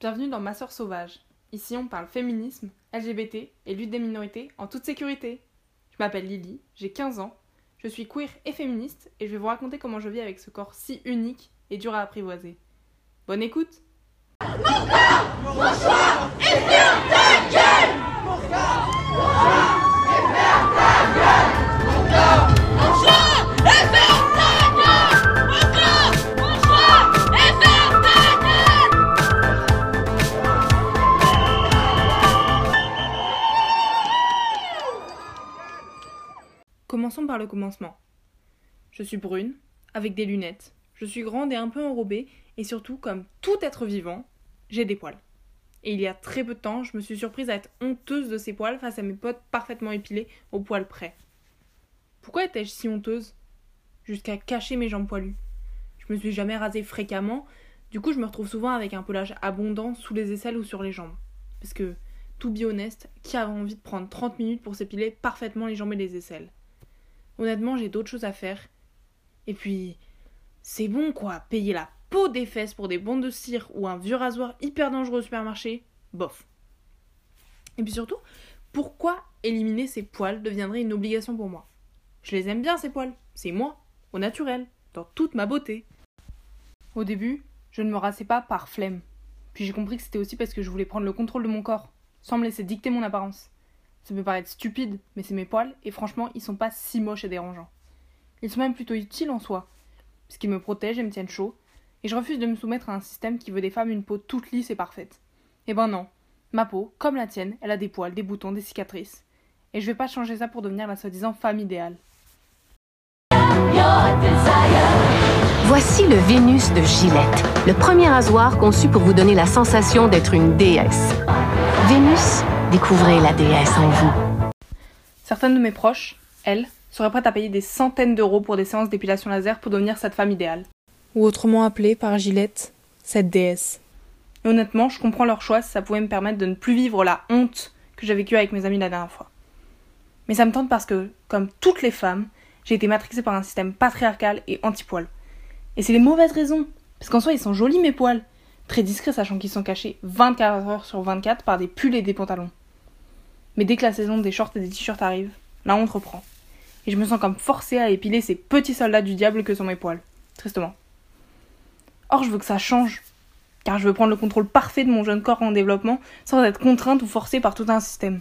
bienvenue dans Ma Sœur Sauvage. Ici on parle féminisme, LGBT et lutte des minorités en toute sécurité. Je m'appelle Lily, j'ai 15 ans, je suis queer et féministe et je vais vous raconter comment je vis avec ce corps si unique et dur à apprivoiser. Bonne écoute Commençons le commencement. Je suis brune, avec des lunettes. Je suis grande et un peu enrobée, et surtout, comme tout être vivant, j'ai des poils. Et il y a très peu de temps, je me suis surprise à être honteuse de ces poils face à mes potes parfaitement épilés au poil près. Pourquoi étais-je si honteuse? Jusqu'à cacher mes jambes poilues. Je me suis jamais rasée fréquemment, du coup je me retrouve souvent avec un pelage abondant sous les aisselles ou sur les jambes. Parce que, tout bien honnête, qui a envie de prendre 30 minutes pour s'épiler parfaitement les jambes et les aisselles? Honnêtement, j'ai d'autres choses à faire. Et puis, c'est bon quoi, payer la peau des fesses pour des bandes de cire ou un vieux rasoir hyper dangereux au supermarché, bof. Et puis surtout, pourquoi éliminer ces poils deviendrait une obligation pour moi? Je les aime bien ces poils, c'est moi, au naturel, dans toute ma beauté. Au début, je ne me rassais pas par flemme. Puis j'ai compris que c'était aussi parce que je voulais prendre le contrôle de mon corps, sans me laisser dicter mon apparence. Ça peut paraître stupide, mais c'est mes poils, et franchement, ils sont pas si moches et dérangeants. Ils sont même plutôt utiles en soi, parce qu'ils me protègent et me tiennent chaud, et je refuse de me soumettre à un système qui veut des femmes une peau toute lisse et parfaite. Eh ben non, ma peau, comme la tienne, elle a des poils, des boutons, des cicatrices. Et je vais pas changer ça pour devenir la soi-disant femme idéale. Voici le Vénus de Gillette, le premier rasoir conçu pour vous donner la sensation d'être une déesse. Vénus, découvrez la déesse en vous. Certaines de mes proches, elles, seraient prêtes à payer des centaines d'euros pour des séances d'épilation laser pour devenir cette femme idéale. Ou autrement appelée par Gillette, cette déesse. Et honnêtement, je comprends leur choix si ça pouvait me permettre de ne plus vivre la honte que j'ai vécue avec mes amis la dernière fois. Mais ça me tente parce que, comme toutes les femmes, j'ai été matrixée par un système patriarcal et anti-poil. Et c'est les mauvaises raisons. Parce qu'en soi, ils sont jolis mes poils. Très discrets, sachant qu'ils sont cachés 24 heures sur 24 par des pulls et des pantalons. Mais dès que la saison des shorts et des t-shirts arrive, la honte reprend. Et je me sens comme forcée à épiler ces petits soldats du diable que sont mes poils. Tristement. Or, je veux que ça change. Car je veux prendre le contrôle parfait de mon jeune corps en développement sans être contrainte ou forcée par tout un système.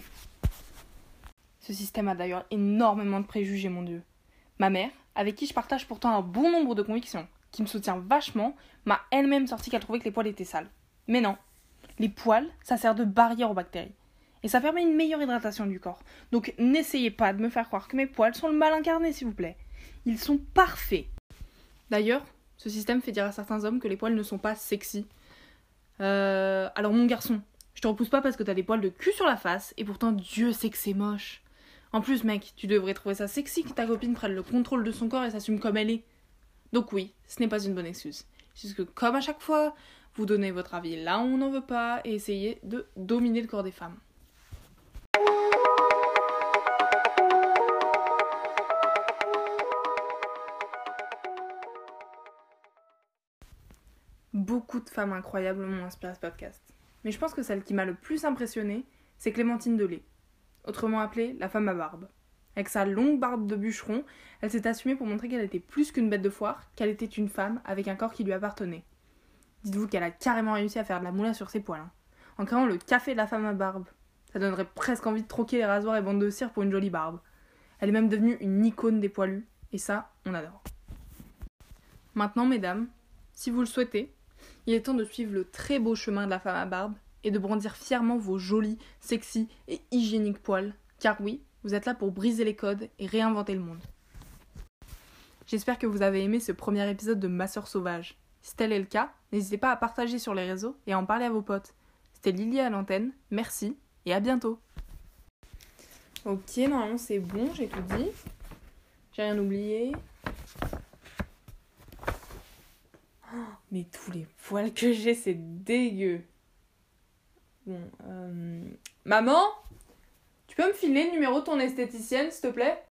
Ce système a d'ailleurs énormément de préjugés, mon Dieu. Ma mère, avec qui je partage pourtant un bon nombre de convictions, qui me soutient vachement, m'a elle-même sorti qu'elle trouvait que les poils étaient sales. Mais non. Les poils, ça sert de barrière aux bactéries. Et ça permet une meilleure hydratation du corps. Donc n'essayez pas de me faire croire que mes poils sont le mal incarné, s'il vous plaît. Ils sont parfaits. D'ailleurs, ce système fait dire à certains hommes que les poils ne sont pas sexy. Euh, alors mon garçon, je te repousse pas parce que t'as des poils de cul sur la face, et pourtant Dieu sait que c'est moche. En plus, mec, tu devrais trouver ça sexy que ta copine prenne le contrôle de son corps et s'assume comme elle est. Donc oui, ce n'est pas une bonne excuse. C'est juste que comme à chaque fois, vous donnez votre avis là où on n'en veut pas et essayez de dominer le corps des femmes. Beaucoup de femmes incroyables m'ont inspiré ce podcast. Mais je pense que celle qui m'a le plus impressionnée, c'est Clémentine Delay, autrement appelée la femme à barbe. Avec sa longue barbe de bûcheron, elle s'est assumée pour montrer qu'elle était plus qu'une bête de foire, qu'elle était une femme avec un corps qui lui appartenait. Dites-vous qu'elle a carrément réussi à faire de la moulin sur ses poils, hein. en créant le café de la femme à barbe. Ça donnerait presque envie de troquer les rasoirs et bandes de cire pour une jolie barbe. Elle est même devenue une icône des poilus, et ça, on adore. Maintenant, mesdames, si vous le souhaitez, il est temps de suivre le très beau chemin de la femme à barbe et de brandir fièrement vos jolis, sexy et hygiéniques poils, car oui, vous êtes là pour briser les codes et réinventer le monde. J'espère que vous avez aimé ce premier épisode de Ma Sœur Sauvage. Si tel est le cas, n'hésitez pas à partager sur les réseaux et à en parler à vos potes. C'était Lily à l'antenne, merci et à bientôt. Ok, normalement c'est bon, j'ai tout dit. J'ai rien oublié. Mais tous les poils que j'ai, c'est dégueu. Bon, euh... Maman Tu peux me filer le numéro de ton esthéticienne, s'il te plaît?